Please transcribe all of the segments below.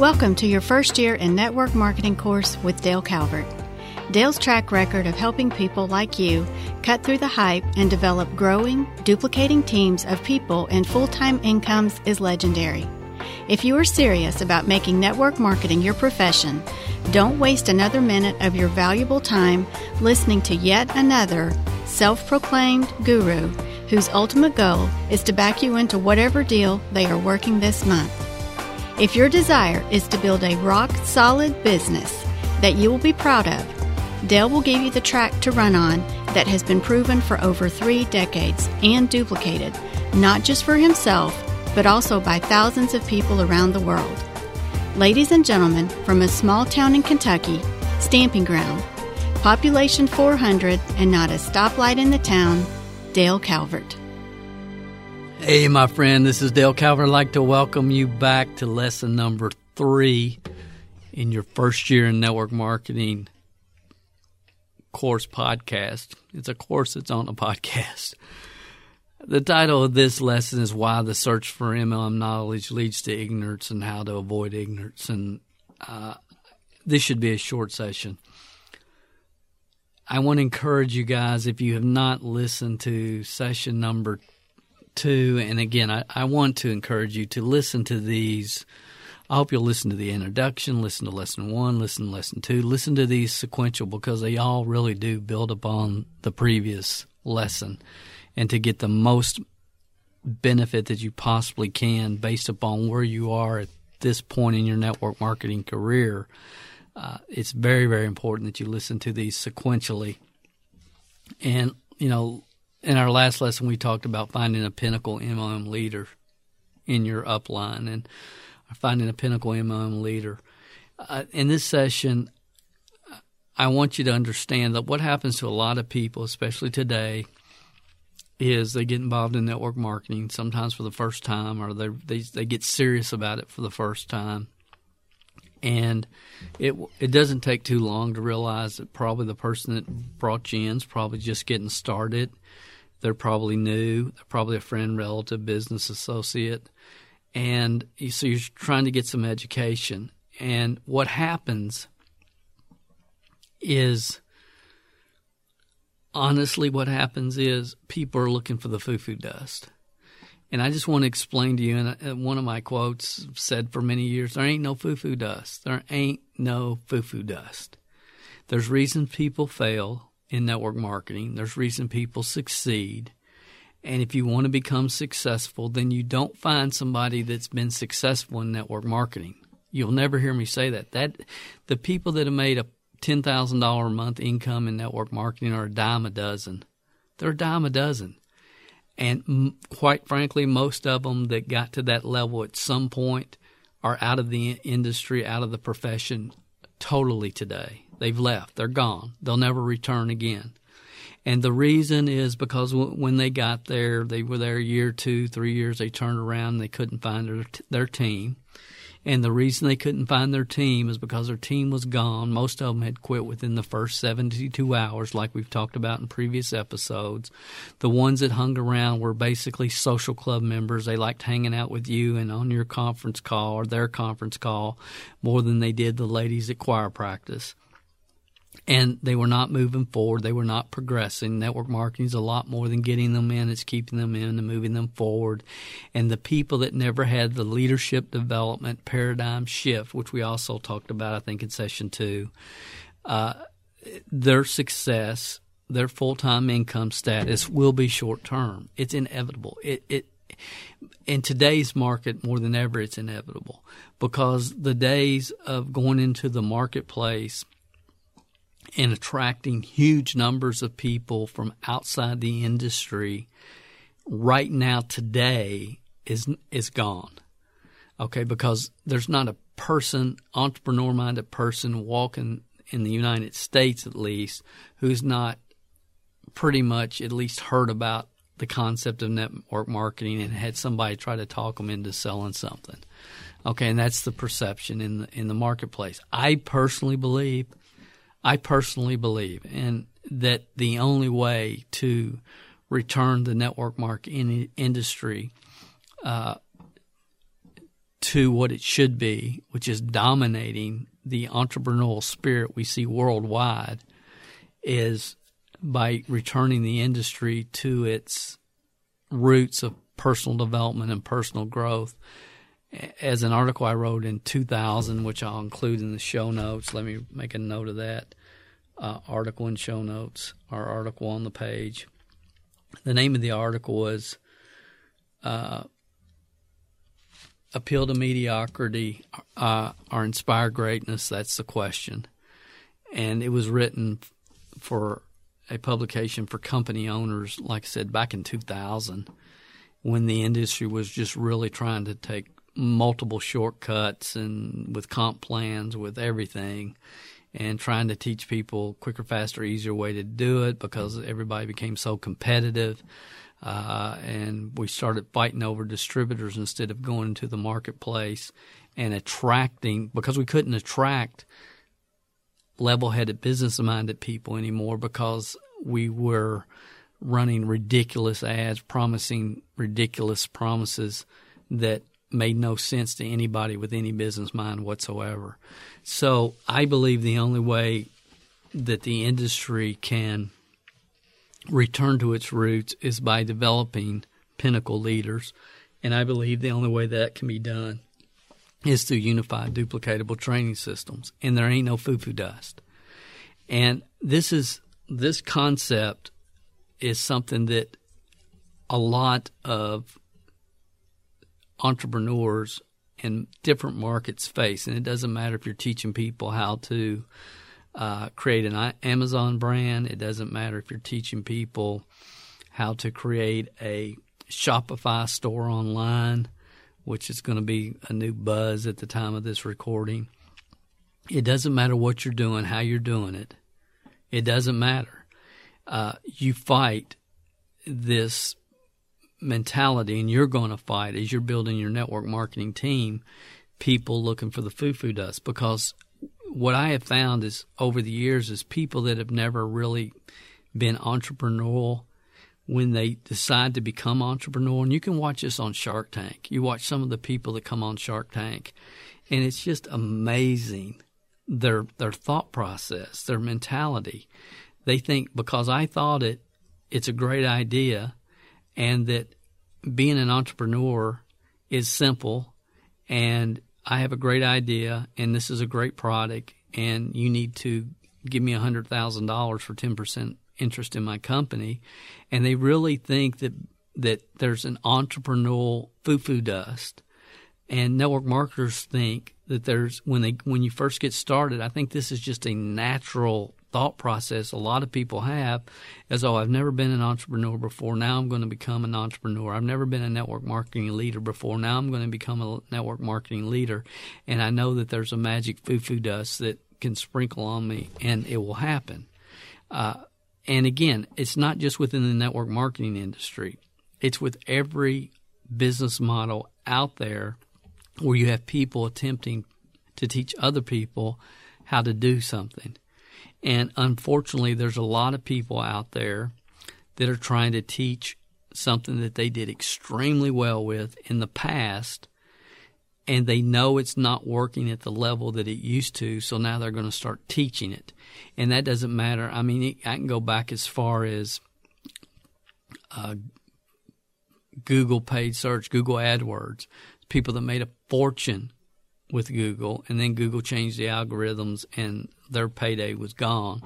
Welcome to your first year in network marketing course with Dale Calvert. Dale's track record of helping people like you cut through the hype and develop growing, duplicating teams of people and full time incomes is legendary. If you are serious about making network marketing your profession, don't waste another minute of your valuable time listening to yet another self proclaimed guru whose ultimate goal is to back you into whatever deal they are working this month. If your desire is to build a rock solid business that you will be proud of, Dale will give you the track to run on that has been proven for over three decades and duplicated, not just for himself, but also by thousands of people around the world. Ladies and gentlemen, from a small town in Kentucky, Stamping Ground, population 400 and not a stoplight in the town, Dale Calvert. Hey, my friend, this is Dale Calvert. I'd like to welcome you back to lesson number three in your first year in network marketing course podcast. It's a course that's on a podcast. The title of this lesson is Why the Search for MLM Knowledge Leads to Ignorance and How to Avoid Ignorance. And uh, this should be a short session. I want to encourage you guys, if you have not listened to session number to, and again, I, I want to encourage you to listen to these. I hope you'll listen to the introduction, listen to lesson one, listen to lesson two, listen to these sequential because they all really do build upon the previous lesson and to get the most benefit that you possibly can based upon where you are at this point in your network marketing career. Uh, it's very, very important that you listen to these sequentially. And, you know, in our last lesson, we talked about finding a pinnacle MLM leader in your upline and finding a pinnacle MLM leader. Uh, in this session, I want you to understand that what happens to a lot of people, especially today, is they get involved in network marketing sometimes for the first time, or they they get serious about it for the first time, and it it doesn't take too long to realize that probably the person that brought you in is probably just getting started they're probably new. They're probably a friend, relative, business associate. And so you're trying to get some education. And what happens is, honestly, what happens is people are looking for the foo foo dust. And I just want to explain to you, and uh, one of my quotes said for many years, there ain't no foo foo dust. There ain't no foo foo dust. There's reasons people fail in network marketing. There's reason people succeed. And if you want to become successful, then you don't find somebody that's been successful in network marketing. You'll never hear me say that. That the people that have made a ten thousand dollar a month income in network marketing are a dime a dozen. They're a dime a dozen, and m- quite frankly, most of them that got to that level at some point are out of the industry, out of the profession, totally today. They've left. They're gone. They'll never return again. And the reason is because when they got there, they were there a year, two, three years. They turned around and they couldn't find their, their team. And the reason they couldn't find their team is because their team was gone. Most of them had quit within the first 72 hours, like we've talked about in previous episodes. The ones that hung around were basically social club members. They liked hanging out with you and on your conference call or their conference call more than they did the ladies at choir practice and they were not moving forward. They were not progressing. Network marketing is a lot more than getting them in; it's keeping them in and moving them forward. And the people that never had the leadership development paradigm shift, which we also talked about, I think, in session two, uh, their success, their full time income status will be short term. It's inevitable. It, it in today's market more than ever, it's inevitable because the days of going into the marketplace and attracting huge numbers of people from outside the industry right now today is is gone. Okay, because there's not a person, entrepreneur minded person walking in the United States at least who's not pretty much at least heard about the concept of network marketing and had somebody try to talk them into selling something. Okay, and that's the perception in the in the marketplace. I personally believe I personally believe, and that the only way to return the network marketing industry uh, to what it should be, which is dominating the entrepreneurial spirit we see worldwide, is by returning the industry to its roots of personal development and personal growth. As an article I wrote in 2000, which I'll include in the show notes, let me make a note of that uh, article in show notes, our article on the page. The name of the article was uh, Appeal to Mediocrity uh, or Inspire Greatness? That's the question. And it was written for a publication for company owners, like I said, back in 2000 when the industry was just really trying to take multiple shortcuts and with comp plans, with everything, and trying to teach people quicker, faster, easier way to do it because everybody became so competitive. Uh, and we started fighting over distributors instead of going into the marketplace and attracting because we couldn't attract level-headed business-minded people anymore because we were running ridiculous ads promising ridiculous promises that made no sense to anybody with any business mind whatsoever. So I believe the only way that the industry can return to its roots is by developing pinnacle leaders. And I believe the only way that can be done is through unified duplicatable training systems. And there ain't no foo-foo dust. And this is this concept is something that a lot of entrepreneurs in different markets face. And it doesn't matter if you're teaching people how to uh, create an Amazon brand, it doesn't matter if you're teaching people how to create a Shopify store online, which is going to be a new buzz at the time of this recording. It doesn't matter what you're doing, how you're doing it. It doesn't matter. Uh, you fight this mentality, and you're going to fight as you're building your network marketing team, people looking for the foo foo dust. Because what I have found is over the years is people that have never really been entrepreneurial when they decide to become entrepreneurial, and you can watch this on Shark Tank. You watch some of the people that come on Shark Tank, and it's just amazing their their thought process, their mentality. They think because I thought it, it's a great idea and that being an entrepreneur is simple and I have a great idea and this is a great product and you need to give me $100,000 for 10% interest in my company. And they really think that that there's an entrepreneurial foo-foo dust. And network marketers think that there's when they when you first get started I think this is just a natural thought process a lot of people have is, oh, I've never been an entrepreneur before. Now I'm going to become an entrepreneur. I've never been a network marketing leader before. Now I'm going to become a network marketing leader. And I know that there's a magic foo foo dust that can sprinkle on me and it will happen. Uh, and again, it's not just within the network marketing industry, it's with every business model out there where you have people attempting to teach other people how to do something. And unfortunately, there's a lot of people out there that are trying to teach something that they did extremely well with in the past and they know it's not working at the level that it used to, so now they're going to start teaching it. And that doesn't matter. I mean, I can go back as far as uh, Google paid search, Google AdWords, people that made a fortune with Google, and then Google changed the algorithms and their payday was gone.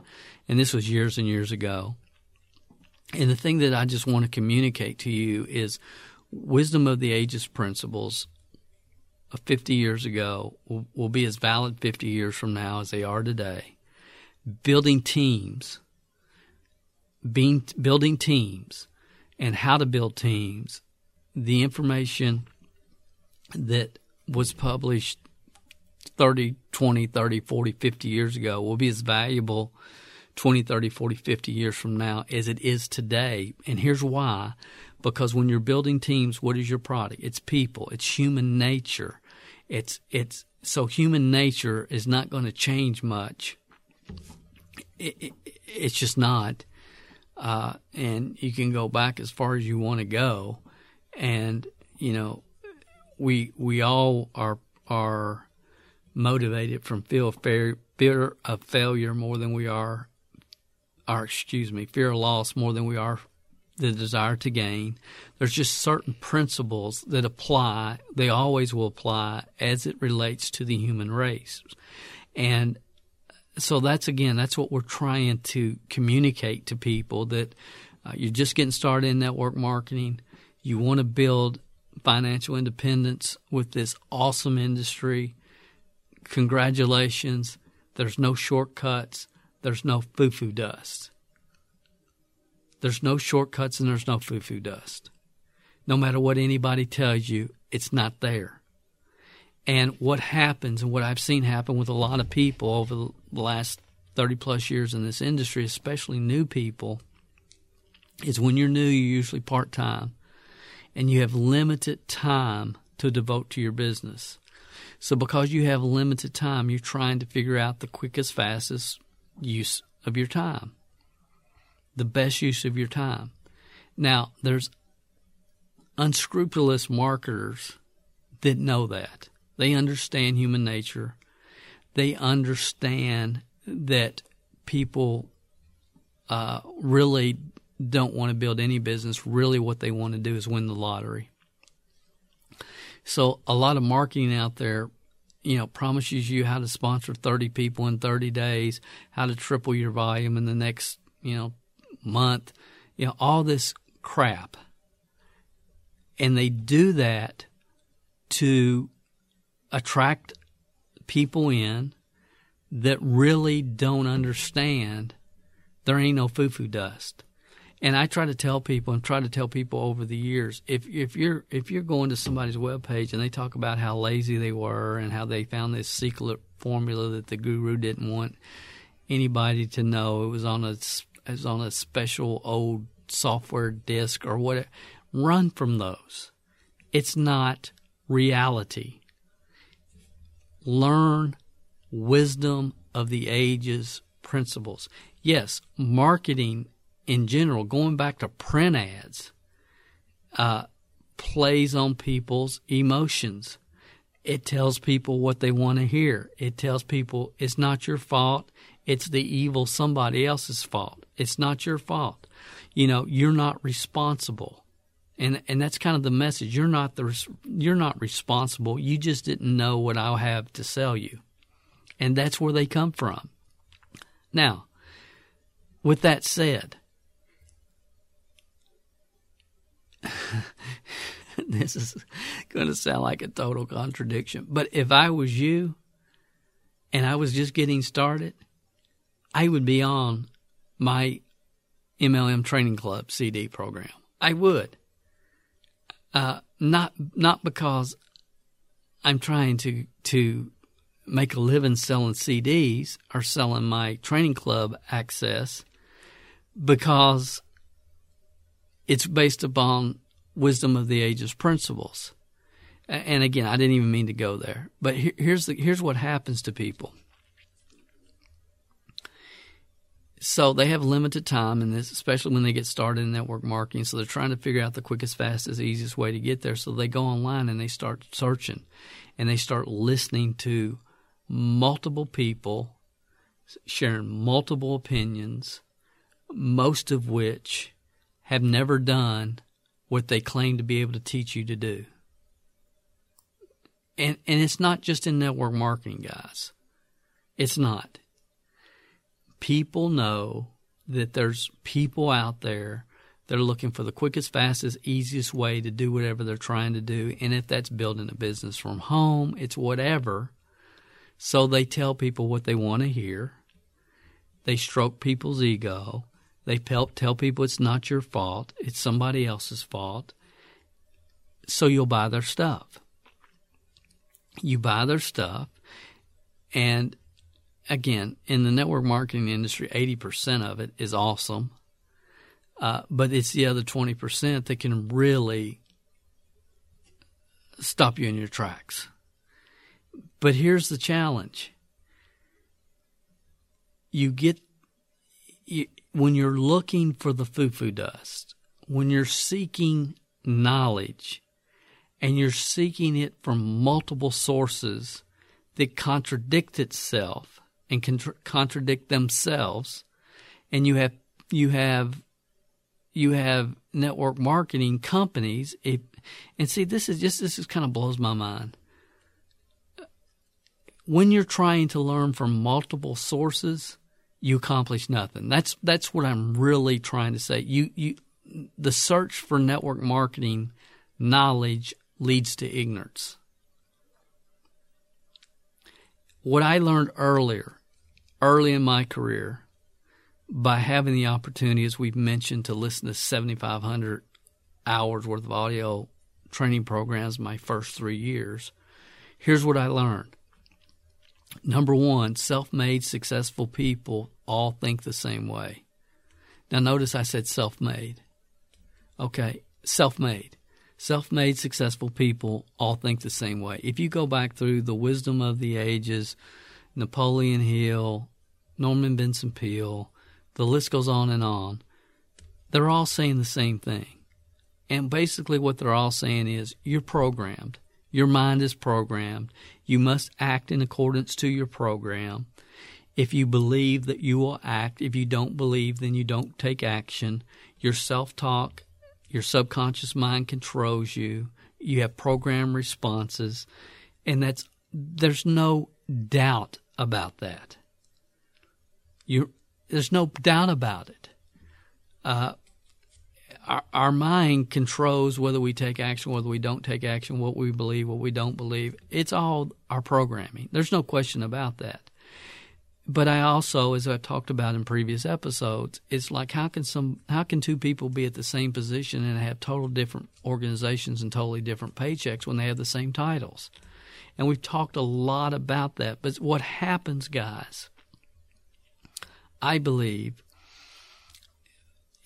And this was years and years ago. And the thing that I just want to communicate to you is wisdom of the ages principles of 50 years ago will, will be as valid 50 years from now as they are today. Building teams, being, building teams, and how to build teams, the information that was published 30, 20, 30, 40, 50 years ago will be as valuable 20, 30, 40, 50 years from now as it is today. And here's why. Because when you're building teams, what is your product? It's people. It's human nature. It's it's so human nature is not going to change much. It, it, it's just not. Uh, and you can go back as far as you want to go, and you know we we all are are motivated from fear of, failure more than we are, or excuse me, fear of loss more than we are the desire to gain. There's just certain principles that apply. They always will apply as it relates to the human race, and so that's again that's what we're trying to communicate to people that uh, you're just getting started in network marketing. You want to build financial independence with this awesome industry. Congratulations. There's no shortcuts. There's no foo foo dust. There's no shortcuts and there's no foo foo dust. No matter what anybody tells you, it's not there. And what happens, and what I've seen happen with a lot of people over the last 30 plus years in this industry, especially new people, is when you're new, you're usually part time and you have limited time to devote to your business. So, because you have limited time, you're trying to figure out the quickest, fastest use of your time, the best use of your time. Now, there's unscrupulous marketers that know that. They understand human nature. They understand that people uh, really don't want to build any business. Really, what they want to do is win the lottery. So, a lot of marketing out there, you know, promises you how to sponsor 30 people in 30 days, how to triple your volume in the next, you know, month, you know, all this crap. And they do that to attract people in that really don't understand there ain't no foo foo dust. And I try to tell people and try to tell people over the years if if you're if you're going to somebody's web page and they talk about how lazy they were and how they found this secret formula that the guru didn't want anybody to know it was on a it was on a special old software disk or whatever run from those. It's not reality. Learn wisdom of the ages principles. Yes marketing in general, going back to print ads, uh, plays on people's emotions. It tells people what they want to hear. It tells people it's not your fault. It's the evil somebody else's fault. It's not your fault. You know, you're not responsible. And and that's kind of the message. You're not the you're not responsible. You just didn't know what I have to sell you. And that's where they come from. Now, with that said, this is going to sound like a total contradiction. But if I was you and I was just getting started, I would be on my MLM Training Club CD program. I would. Uh, not not because I'm trying to to make a living selling CDs or selling my training club access, because it's based upon wisdom of the ages principles. And again, I didn't even mean to go there, but here's the, here's what happens to people. So they have limited time in this, especially when they get started in network marketing. So they're trying to figure out the quickest, fastest, easiest way to get there. So they go online and they start searching, and they start listening to multiple people sharing multiple opinions, most of which have never done what they claim to be able to teach you to do. And and it's not just in network marketing, guys. It's not. People know that there's people out there that are looking for the quickest, fastest, easiest way to do whatever they're trying to do. And if that's building a business from home, it's whatever. So they tell people what they want to hear. They stroke people's ego. They help tell people it's not your fault, it's somebody else's fault. So you'll buy their stuff. You buy their stuff, and again, in the network marketing industry, 80% of it is awesome. Uh, but it's the other 20% that can really stop you in your tracks. But here's the challenge you get you, when you're looking for the foo foo dust, when you're seeking knowledge, and you're seeking it from multiple sources that contradict itself and contra- contradict themselves, and you have you have you have network marketing companies. If, and see, this is just this is kind of blows my mind. When you're trying to learn from multiple sources, you accomplish nothing. That's that's what I'm really trying to say. You you the search for network marketing knowledge leads to ignorance. What I learned earlier, early in my career, by having the opportunity, as we've mentioned, to listen to 7,500 hours worth of audio training programs my first three years, here's what I learned. Number one, self made successful people all think the same way. Now, notice I said self made. Okay, self made. Self made successful people all think the same way. If you go back through the wisdom of the ages, Napoleon Hill, Norman Vincent Peale, the list goes on and on, they're all saying the same thing. And basically, what they're all saying is you're programmed. Your mind is programmed. You must act in accordance to your program. If you believe that you will act, if you don't believe, then you don't take action. Your self talk your subconscious mind controls you. You have program responses, and that's there's no doubt about that. You there's no doubt about it. Uh, our, our mind controls whether we take action, whether we don't take action, what we believe, what we don't believe. It's all our programming. There's no question about that but I also, as I've talked about in previous episodes, it's like how can some how can two people be at the same position and have total different organizations and totally different paychecks when they have the same titles? And we've talked a lot about that. But what happens, guys, I believe,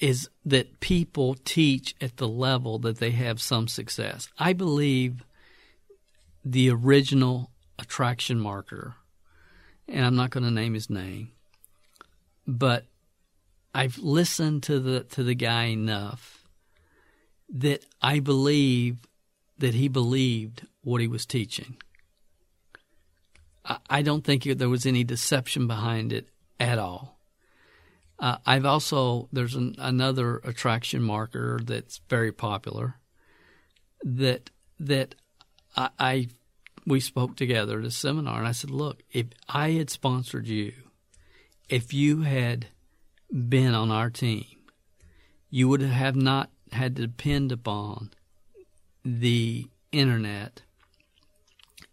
is that people teach at the level that they have some success. I believe the original attraction marketer and I'm not going to name his name, but I've listened to the to the guy enough that I believe that he believed what he was teaching. I, I don't think there was any deception behind it at all. Uh, I've also there's an, another attraction marker that's very popular that that I, I we spoke together at a seminar, and I said, Look, if I had sponsored you, if you had been on our team, you would have not had to depend upon the internet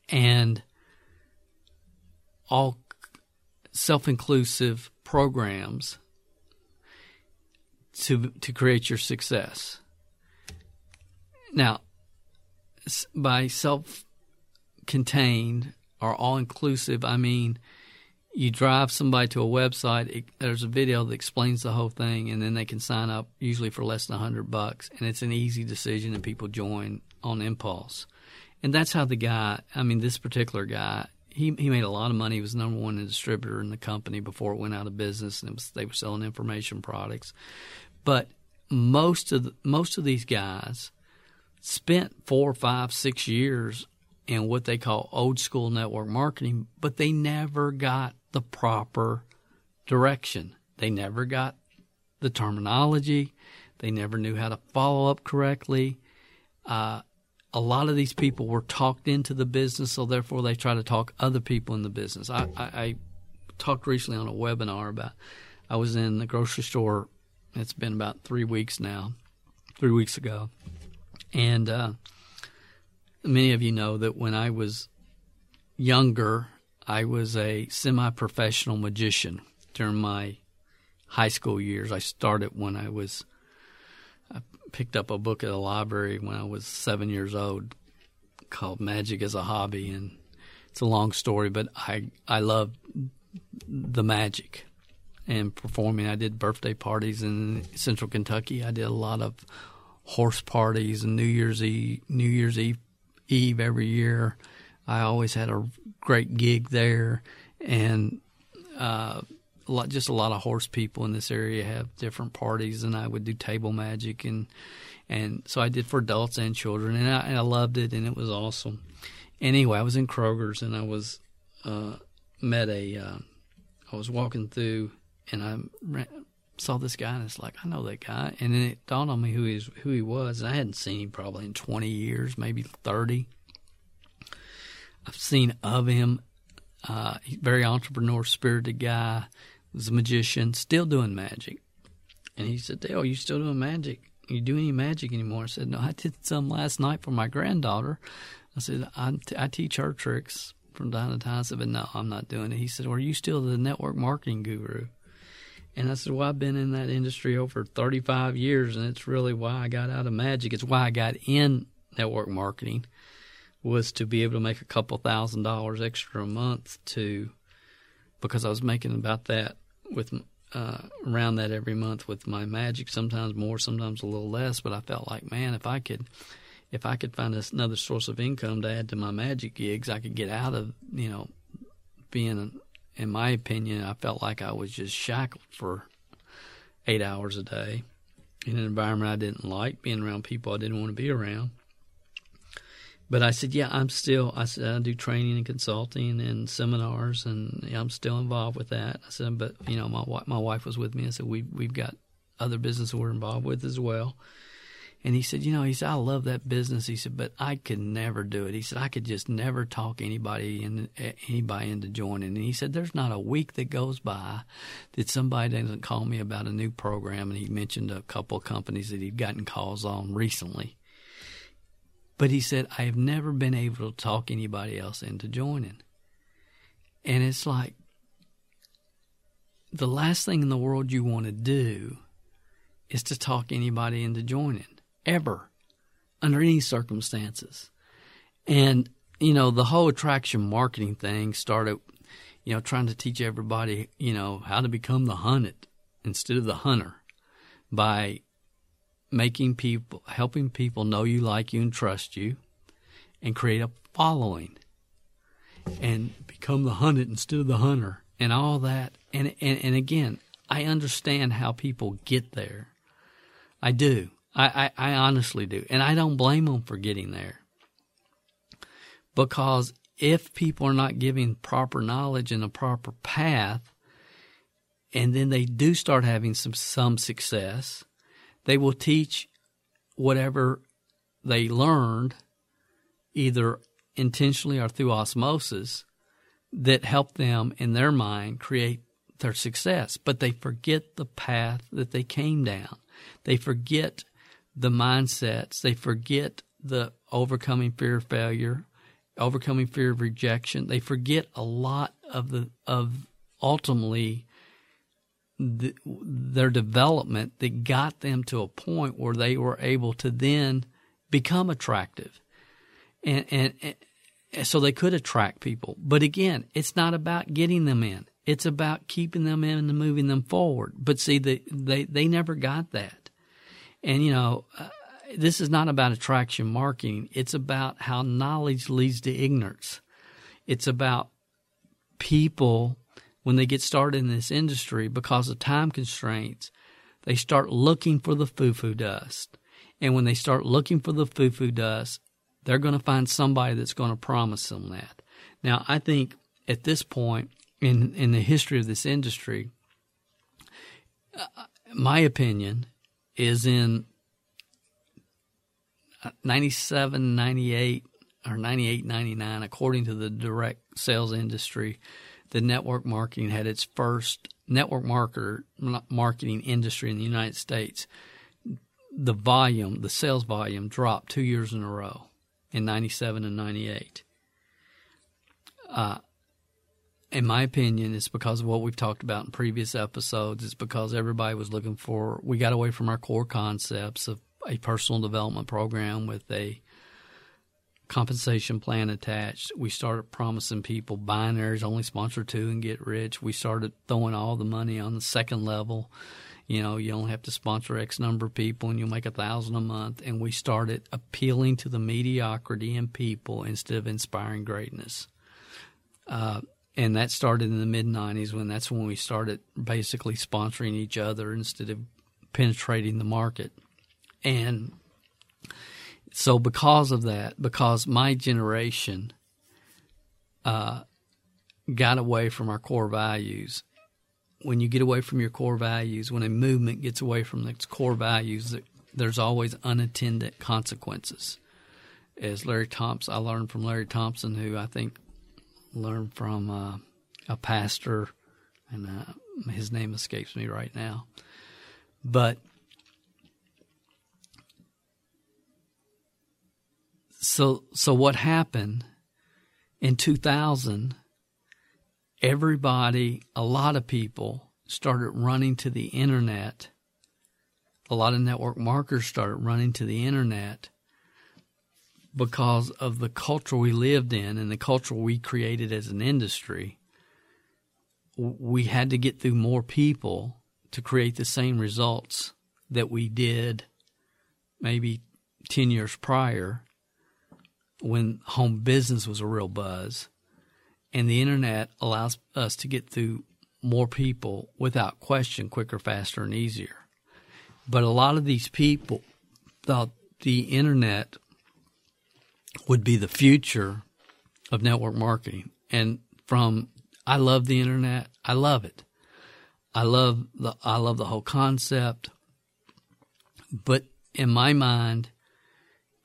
and all self inclusive programs to to create your success. Now, by self contained or all inclusive, I mean, you drive somebody to a website. It, there's a video that explains the whole thing, and then they can sign up usually for less than hundred bucks, and it's an easy decision, and people join on impulse. And that's how the guy. I mean, this particular guy. He, he made a lot of money. He was number one distributor in the company before it went out of business, and was, they were selling information products. But most of the, most of these guys spent four, five, six years in what they call old school network marketing, but they never got the proper direction. They never got the terminology. They never knew how to follow up correctly. Uh, a lot of these people were talked into the business, so therefore they try to talk other people in the business. I, I, I talked recently on a webinar about I was in the grocery store. It's been about three weeks now, three weeks ago, and uh, many of you know that when I was younger, I was a semi professional magician during my high school years. I started when I was, picked up a book at a library when I was seven years old called Magic as a Hobby. And it's a long story, but I, I love the magic and performing. I did birthday parties in central Kentucky. I did a lot of horse parties and New Year's Eve, New Year's Eve Eve every year. I always had a great gig there, and uh, a lot, just a lot of horse people in this area have different parties, and I would do table magic, and and so I did for adults and children, and I, and I loved it, and it was awesome. Anyway, I was in Kroger's, and I was uh, met a. Uh, I was walking through, and I ran, saw this guy, and it's like I know that guy, and then it dawned on me who he who he was. And I hadn't seen him probably in twenty years, maybe thirty. I've seen of him. Uh, very entrepreneur spirited guy. Was a magician, still doing magic. And he said, "Dale, are you still doing magic? You do any magic anymore?" I said, "No, I did some last night for my granddaughter." I said, "I, t- I teach her tricks from time to time." I said, "But no, I'm not doing it." He said, "Well, are you still the network marketing guru?" And I said, Well, I've been in that industry over 35 years, and it's really why I got out of magic. It's why I got in network marketing, was to be able to make a couple thousand dollars extra a month to, because I was making about that with, uh, around that every month with my magic, sometimes more, sometimes a little less. But I felt like, man, if I could, if I could find another source of income to add to my magic gigs, I could get out of, you know, being in my opinion, I felt like I was just shackled for eight hours a day in an environment I didn't like, being around people I didn't want to be around. But I said, yeah, I'm still. I said I do training and consulting and seminars, and I'm still involved with that. I said, but you know, my my wife was with me. I said we we've got other business we're involved with as well. And he said, you know, he said, I love that business. He said, but I could never do it. He said, I could just never talk anybody in, anybody into joining. And he said, there's not a week that goes by that somebody doesn't call me about a new program. And he mentioned a couple of companies that he'd gotten calls on recently. But he said, I have never been able to talk anybody else into joining. And it's like the last thing in the world you want to do is to talk anybody into joining ever under any circumstances. And, you know, the whole attraction marketing thing started, you know, trying to teach everybody, you know, how to become the hunted instead of the hunter by making people, helping people know you, like you, and trust you and create a following and become the hunted instead of the hunter and all that. And, and, and again, I understand how people get there. I do. I, I, I honestly do. And I don't blame them for getting there. Because if people are not giving proper knowledge and a proper path, and then they do start having some, some success, they will teach whatever they learned, either intentionally or through osmosis, that help them in their mind create their success. But they forget the path that they came down. They forget the mindsets. They forget the overcoming fear of failure, overcoming fear of rejection. They forget a lot of the of ultimately the, their development that got them to a point where they were able to then become attractive, and and, and so they could attract people. But again, it's not about getting them in. It's about keeping them in and moving them forward. But see, they they, they never got that. And, you know, uh, this is not about attraction marketing. It's about how knowledge leads to ignorance. It's about people, when they get started in this industry, because of time constraints, they start looking for the foo foo dust. And when they start looking for the foo foo dust, they're going to find somebody that's going to promise them that. Now, I think at this point in, in the history of this industry, uh, my opinion is in 97, 98, or 98, 99, according to the direct sales industry, the network marketing had its first network marketer marketing industry in the United States. The volume, the sales volume dropped two years in a row in 97 and 98. Uh, in my opinion, it's because of what we've talked about in previous episodes. It's because everybody was looking for, we got away from our core concepts of a personal development program with a compensation plan attached. We started promising people binaries, only sponsor two and get rich. We started throwing all the money on the second level. You know, you only have to sponsor X number of people and you'll make a thousand a month. And we started appealing to the mediocrity in people instead of inspiring greatness. Uh, and that started in the mid 90s when that's when we started basically sponsoring each other instead of penetrating the market. And so, because of that, because my generation uh, got away from our core values, when you get away from your core values, when a movement gets away from its core values, there's always unattended consequences. As Larry Thompson, I learned from Larry Thompson, who I think learned from uh, a pastor, and uh, his name escapes me right now. But so so what happened in 2000? Everybody, a lot of people started running to the internet. A lot of network marketers started running to the internet because of the culture we lived in and the culture we created as an industry, we had to get through more people to create the same results that we did maybe 10 years prior when home business was a real buzz. And the internet allows us to get through more people without question quicker, faster, and easier. But a lot of these people thought the internet would be the future of network marketing. And from I love the internet. I love it. I love the I love the whole concept. But in my mind,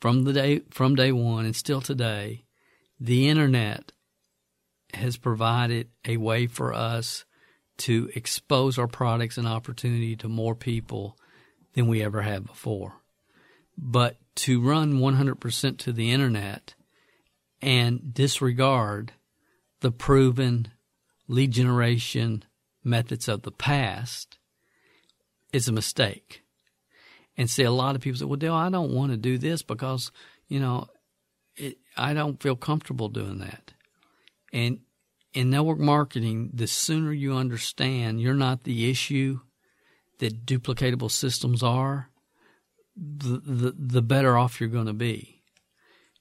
from the day from day one and still today, the internet has provided a way for us to expose our products and opportunity to more people than we ever have before. But to run 100% to the internet and disregard the proven lead generation methods of the past is a mistake. And see, a lot of people say, well, Dale, I don't want to do this because, you know, it, I don't feel comfortable doing that. And in network marketing, the sooner you understand you're not the issue that duplicatable systems are, the, the, the better off you're going to be.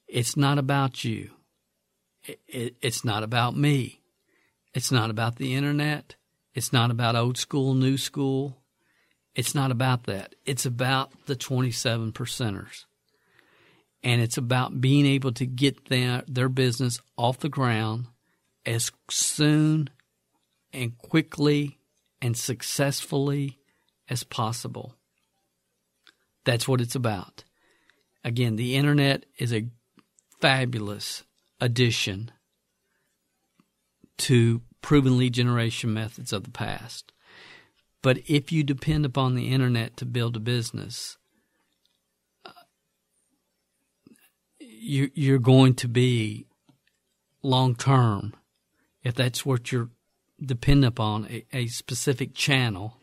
It's not about you. It, it, it's not about me. It's not about the internet. It's not about old school, new school. It's not about that. It's about the 27 percenters. And it's about being able to get their, their business off the ground as soon and quickly and successfully as possible. That's what it's about. Again, the internet is a fabulous addition to proven lead generation methods of the past. But if you depend upon the internet to build a business, uh, you, you're going to be long term, if that's what you're dependent upon, a, a specific channel,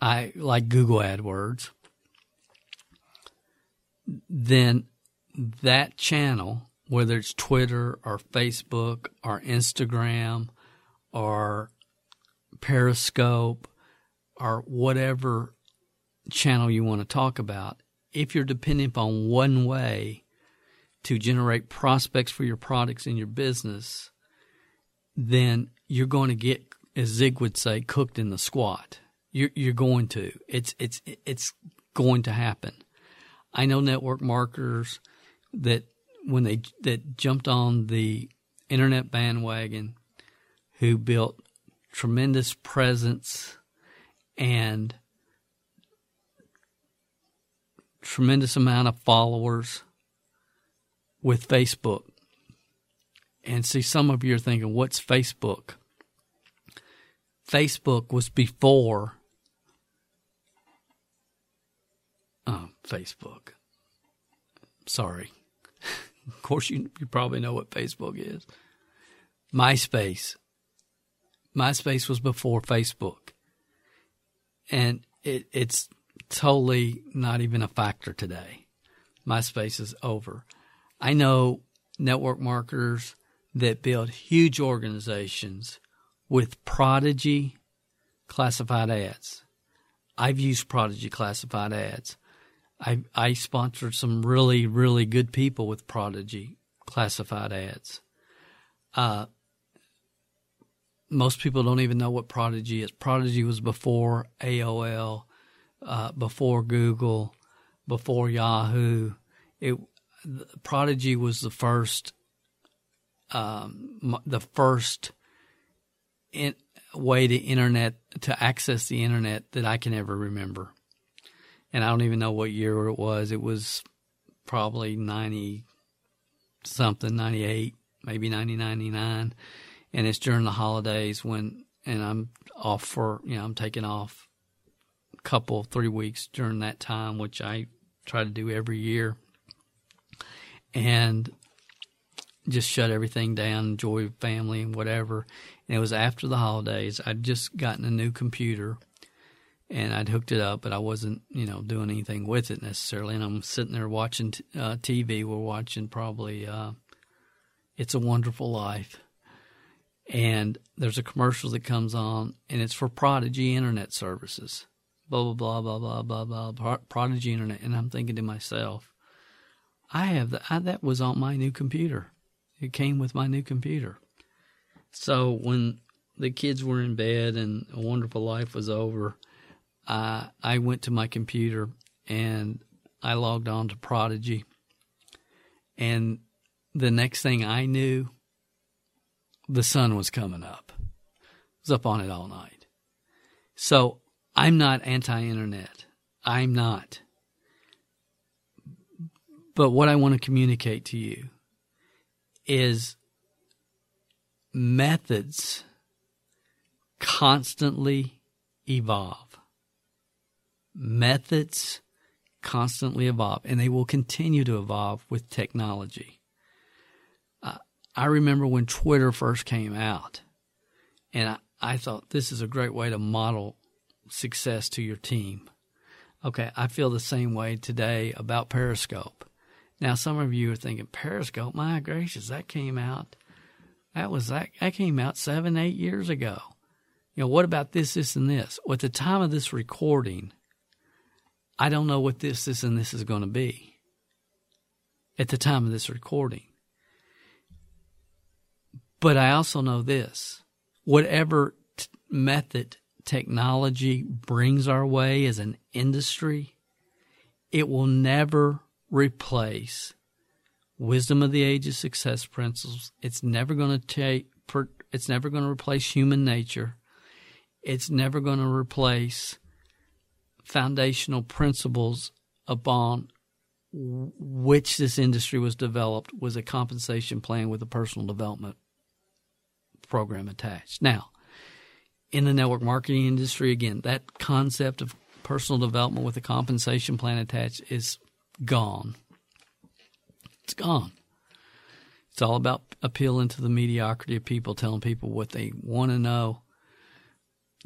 I like Google AdWords, then that channel, whether it's Twitter or Facebook or Instagram or Periscope or whatever channel you want to talk about, if you're dependent upon one way to generate prospects for your products in your business, then you're going to get, as Zig would say, cooked in the squat. You're, you're going to. It's it's it's going to happen. I know network marketers that when they that jumped on the internet bandwagon who built tremendous presence and tremendous amount of followers with Facebook. And see, some of you are thinking, what's Facebook? Facebook was before Oh, Facebook. Sorry. of course, you, you probably know what Facebook is. MySpace. MySpace was before Facebook. And it, it's totally not even a factor today. MySpace is over. I know network marketers that build huge organizations with Prodigy classified ads. I've used Prodigy classified ads. I I sponsored some really really good people with Prodigy classified ads. Uh, most people don't even know what Prodigy is. Prodigy was before AOL, uh, before Google, before Yahoo. It Prodigy was the first, um, the first in, way to internet to access the internet that I can ever remember. And I don't even know what year it was. It was probably ninety something, ninety eight, maybe ninety ninety nine, and it's during the holidays when, and I'm off for you know I'm taking off a couple three weeks during that time, which I try to do every year and just shut everything down, enjoy family and whatever. And it was after the holidays. I'd just gotten a new computer and I'd hooked it up, but I wasn't, you know, doing anything with it necessarily. And I'm sitting there watching t- uh, TV. We're watching probably uh, It's a Wonderful Life. And there's a commercial that comes on, and it's for Prodigy Internet Services. Blah, blah, blah, blah, blah, blah, blah. Prodigy Internet. And I'm thinking to myself, I have the, I, that was on my new computer. It came with my new computer. So when the kids were in bed and a wonderful life was over, I I went to my computer and I logged on to Prodigy. And the next thing I knew, the sun was coming up. I was up on it all night. So I'm not anti-internet. I'm not. But what I want to communicate to you is methods constantly evolve. Methods constantly evolve, and they will continue to evolve with technology. I remember when Twitter first came out, and I, I thought this is a great way to model success to your team. Okay, I feel the same way today about Periscope. Now, some of you are thinking, Periscope, my gracious, that came out. That was that, that came out seven, eight years ago. You know, what about this, this, and this? Well, at the time of this recording, I don't know what this, this, and this is going to be at the time of this recording. But I also know this whatever t- method technology brings our way as an industry, it will never replace wisdom of the ages success principles. It's never going to take it's never going to replace human nature. It's never going to replace foundational principles upon which this industry was developed was a compensation plan with a personal development program attached. Now, in the network marketing industry, again, that concept of personal development with a compensation plan attached is gone. It's gone. It's all about appealing to the mediocrity of people, telling people what they want to know.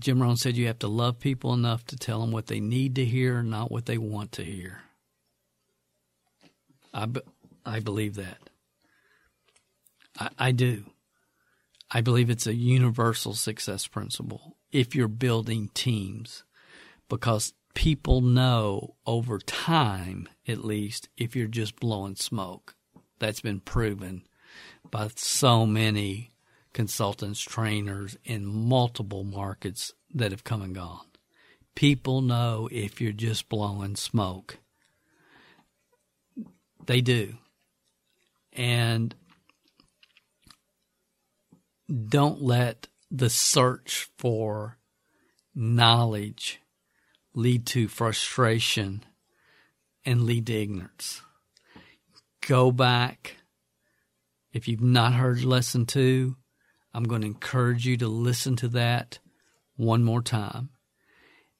Jim Rohn said you have to love people enough to tell them what they need to hear, not what they want to hear. I, I believe that. I, I do. I believe it's a universal success principle if you're building teams because people know over time, at least, if you're just blowing smoke. That's been proven by so many consultants, trainers in multiple markets that have come and gone. People know if you're just blowing smoke. They do. And don't let the search for knowledge lead to frustration and lead to ignorance. Go back. If you've not heard lesson two, I'm going to encourage you to listen to that one more time.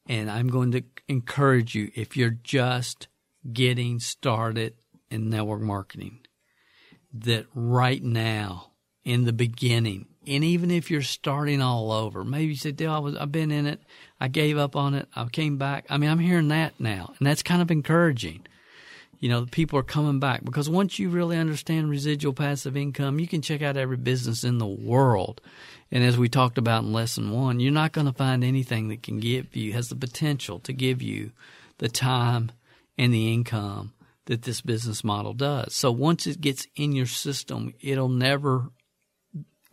And I'm going to encourage you if you're just getting started in network marketing, that right now, in the beginning, and even if you're starting all over, maybe you said, Dale, I was, I've been in it. I gave up on it. I came back. I mean, I'm hearing that now, and that's kind of encouraging. You know, people are coming back because once you really understand residual passive income, you can check out every business in the world. And as we talked about in lesson one, you're not going to find anything that can give you, has the potential to give you the time and the income that this business model does. So once it gets in your system, it'll never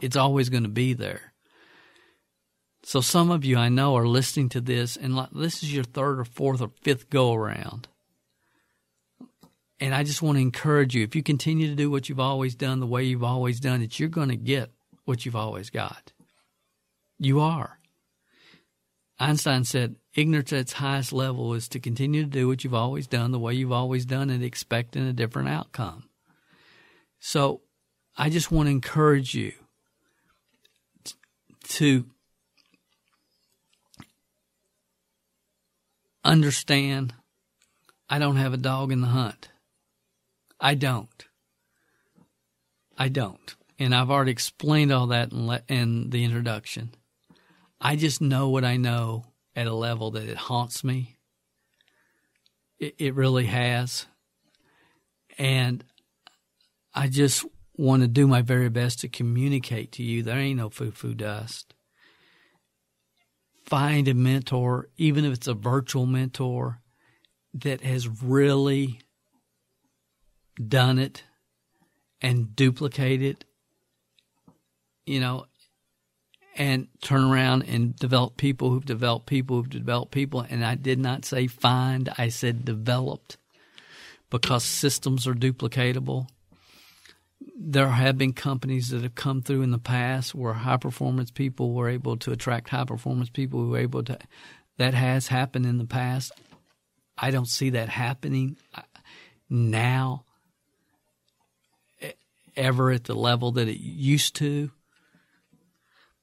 it's always going to be there. So some of you I know are listening to this and like, this is your third or fourth or fifth go around. And I just want to encourage you if you continue to do what you've always done the way you've always done it, you're going to get what you've always got. You are. Einstein said, ignorance at its highest level is to continue to do what you've always done the way you've always done it, expecting a different outcome. So I just want to encourage you to understand I don't have a dog in the hunt. I don't. I don't. And I've already explained all that in, le- in the introduction. I just know what I know at a level that it haunts me. It, it really has. And I just want to do my very best to communicate to you there ain't no foo foo dust. Find a mentor, even if it's a virtual mentor, that has really done it and duplicated, you know, and turn around and develop people who've developed people who've developed people. And I did not say find, I said developed because systems are duplicatable. There have been companies that have come through in the past where high performance people were able to attract high performance people who were able to. That has happened in the past. I don't see that happening uh, now ever at the level that it used to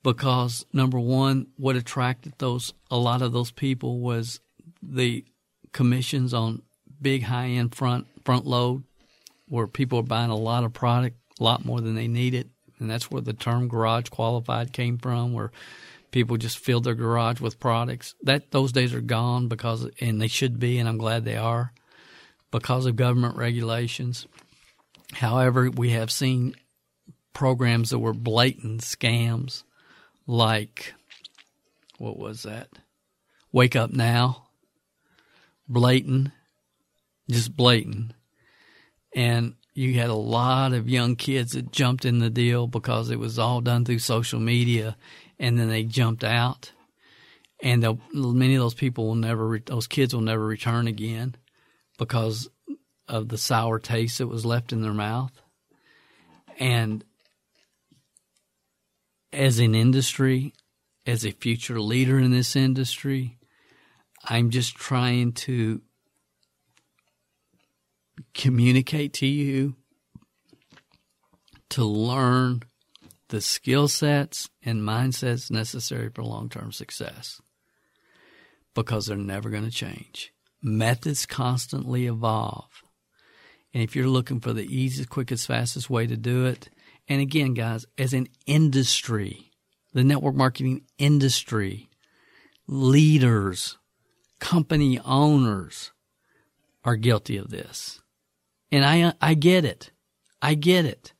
because number one what attracted those a lot of those people was the commissions on big high end front front load where people are buying a lot of product a lot more than they need it. and that's where the term garage qualified came from where people just filled their garage with products that those days are gone because and they should be and I'm glad they are because of government regulations However, we have seen programs that were blatant scams, like what was that? Wake Up Now, blatant, just blatant. And you had a lot of young kids that jumped in the deal because it was all done through social media, and then they jumped out. And many of those people will never, those kids will never return again because of the sour taste that was left in their mouth. And as an industry, as a future leader in this industry, I'm just trying to communicate to you to learn the skill sets and mindsets necessary for long term success because they're never going to change. Methods constantly evolve. And if you're looking for the easiest, quickest, fastest way to do it, and again, guys, as an industry, the network marketing industry, leaders, company owners are guilty of this. And I, I get it. I get it.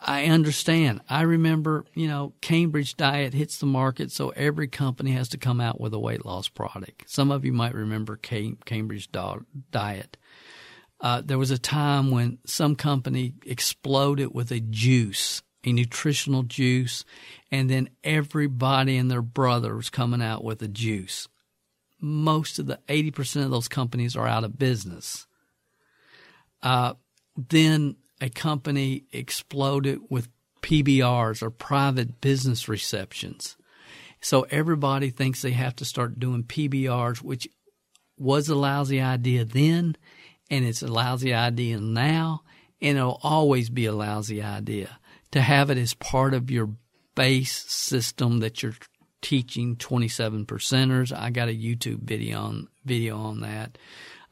I understand. I remember, you know, Cambridge diet hits the market, so every company has to come out with a weight loss product. Some of you might remember Cambridge diet. Uh, there was a time when some company exploded with a juice, a nutritional juice, and then everybody and their brother was coming out with a juice. Most of the 80% of those companies are out of business. Uh, then a company exploded with PBRs or private business receptions. So everybody thinks they have to start doing PBRs, which was a lousy idea then and it's a lousy idea now, and it'll always be a lousy idea to have it as part of your base system that you're teaching 27 percenters. I got a YouTube video on video on that.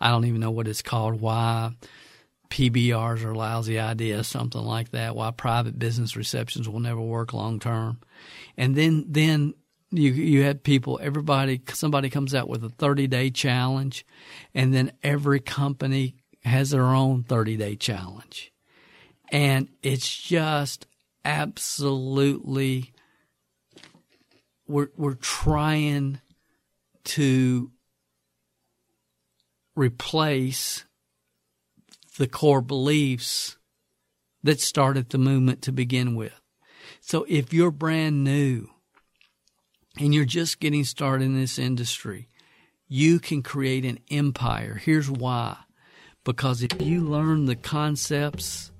I don't even know what it's called. Why PBRs are lousy idea, something like that. Why private business receptions will never work long term. And then then you you had people everybody somebody comes out with a 30 day challenge and then every company has their own 30 day challenge and it's just absolutely we're we're trying to replace the core beliefs that started the movement to begin with so if you're brand new and you're just getting started in this industry, you can create an empire. Here's why. Because if you learn the concepts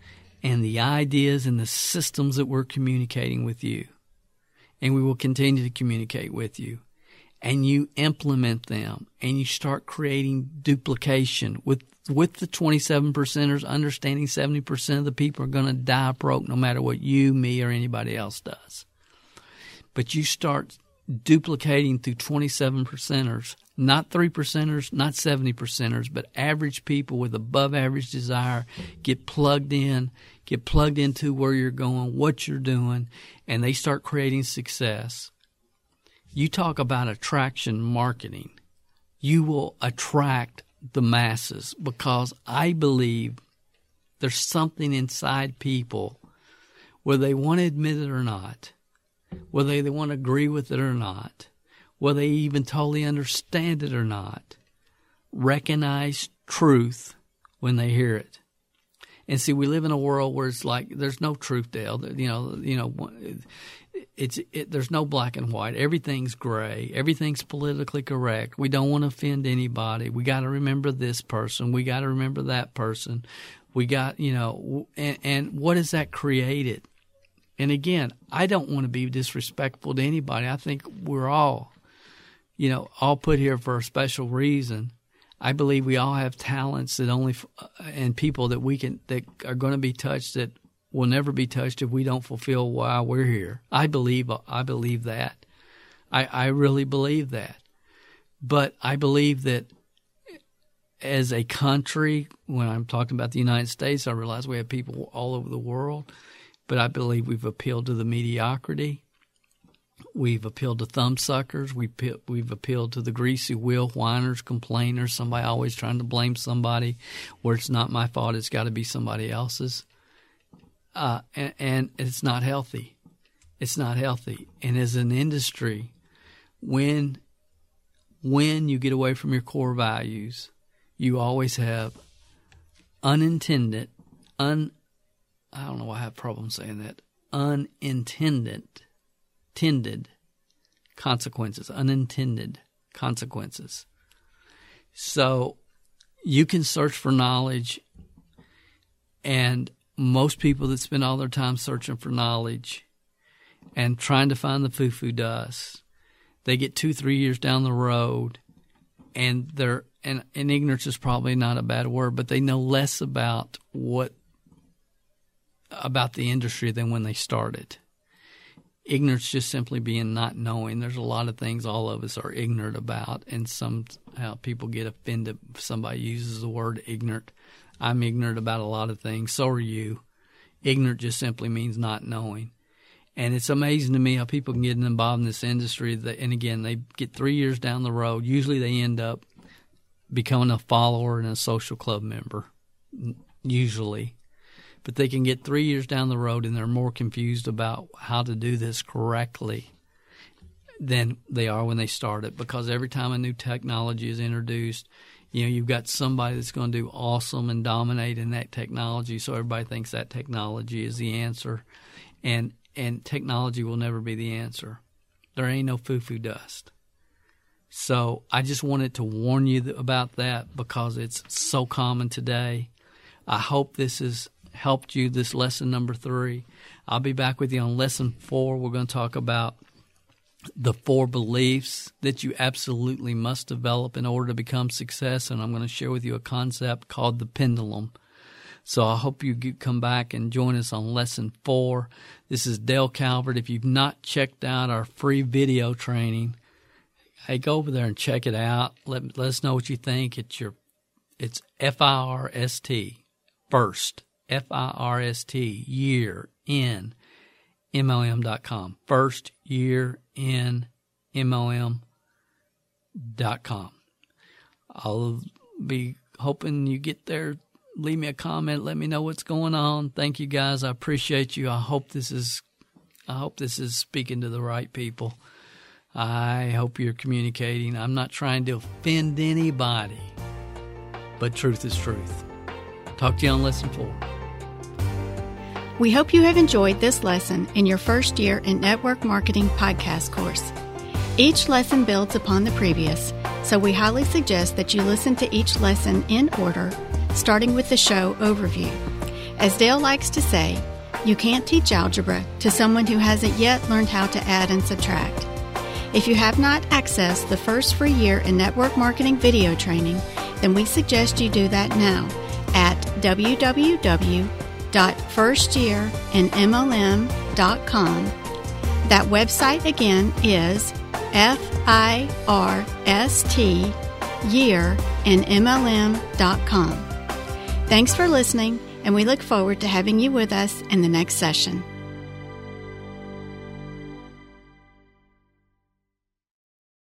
and the ideas and the systems that we're communicating with you, and we will continue to communicate with you, and you implement them and you start creating duplication with with the 27 percenters understanding 70% of the people are going to die broke no matter what you me or anybody else does. But you start duplicating through 27 percenters not 3 percenters not 70 percenters but average people with above average desire get plugged in get plugged into where you're going what you're doing and they start creating success you talk about attraction marketing. You will attract the masses because I believe there's something inside people, whether they want to admit it or not, whether they want to agree with it or not, whether they even totally understand it or not, recognize truth when they hear it. And see, we live in a world where it's like there's no truth, Dale. You know, you know, it's it, there's no black and white. Everything's gray. Everything's politically correct. We don't want to offend anybody. We got to remember this person. We got to remember that person. We got you know, and, and what has that created? And again, I don't want to be disrespectful to anybody. I think we're all, you know, all put here for a special reason. I believe we all have talents that only uh, and people that we can that are going to be touched that will never be touched if we don't fulfill why we're here. I believe I believe that. I, I really believe that. But I believe that as a country, when I'm talking about the United States, I realize we have people all over the world, but I believe we've appealed to the mediocrity. We've appealed to thumbsuckers. We've, we've appealed to the greasy wheel whiners, complainers, somebody always trying to blame somebody where it's not my fault, it's got to be somebody else's uh, and, and it's not healthy. It's not healthy. And as an industry, when when you get away from your core values, you always have unintended, un I don't know why I have problems saying that unintended, tended consequences, unintended consequences. So you can search for knowledge and most people that spend all their time searching for knowledge and trying to find the foo-foo dust, they get two, three years down the road, and they're and, and ignorance is probably not a bad word, but they know less about what about the industry than when they started. Ignorance just simply being not knowing. There's a lot of things all of us are ignorant about, and somehow people get offended if somebody uses the word ignorant. I'm ignorant about a lot of things. So are you. Ignorant just simply means not knowing. And it's amazing to me how people can get involved in this industry. That, and again, they get three years down the road. Usually they end up becoming a follower and a social club member, usually. But they can get three years down the road and they're more confused about how to do this correctly than they are when they start it because every time a new technology is introduced, you know you've got somebody that's going to do awesome and dominate in that technology so everybody thinks that technology is the answer. And and technology will never be the answer. There ain't no foo-foo dust. So i just wanted to warn you about that because it's so common today. I hope this has helped you this lesson number three. I'll be back with you on lesson four. We're going to talk about the four beliefs that you absolutely must develop in order to become success. And I'm going to share with you a concept called the pendulum. So I hope you come back and join us on lesson four. This is Dale Calvert. If you've not checked out our free video training, hey, go over there and check it out. Let, let us know what you think. It's your, it's F I R S T, first, F I R S T, year, in, MLM.com. First year in MLM.com. I'll be hoping you get there. Leave me a comment. Let me know what's going on. Thank you guys. I appreciate you. I hope this is I hope this is speaking to the right people. I hope you're communicating. I'm not trying to offend anybody, but truth is truth. Talk to you on lesson four. We hope you have enjoyed this lesson in your first year in Network Marketing Podcast course. Each lesson builds upon the previous, so we highly suggest that you listen to each lesson in order, starting with the show overview. As Dale likes to say, you can't teach algebra to someone who hasn't yet learned how to add and subtract. If you have not accessed the first free year in network marketing video training, then we suggest you do that now at www.firstyearinmlm.com. That website again is F I R S T year in MLM.com. Thanks for listening, and we look forward to having you with us in the next session.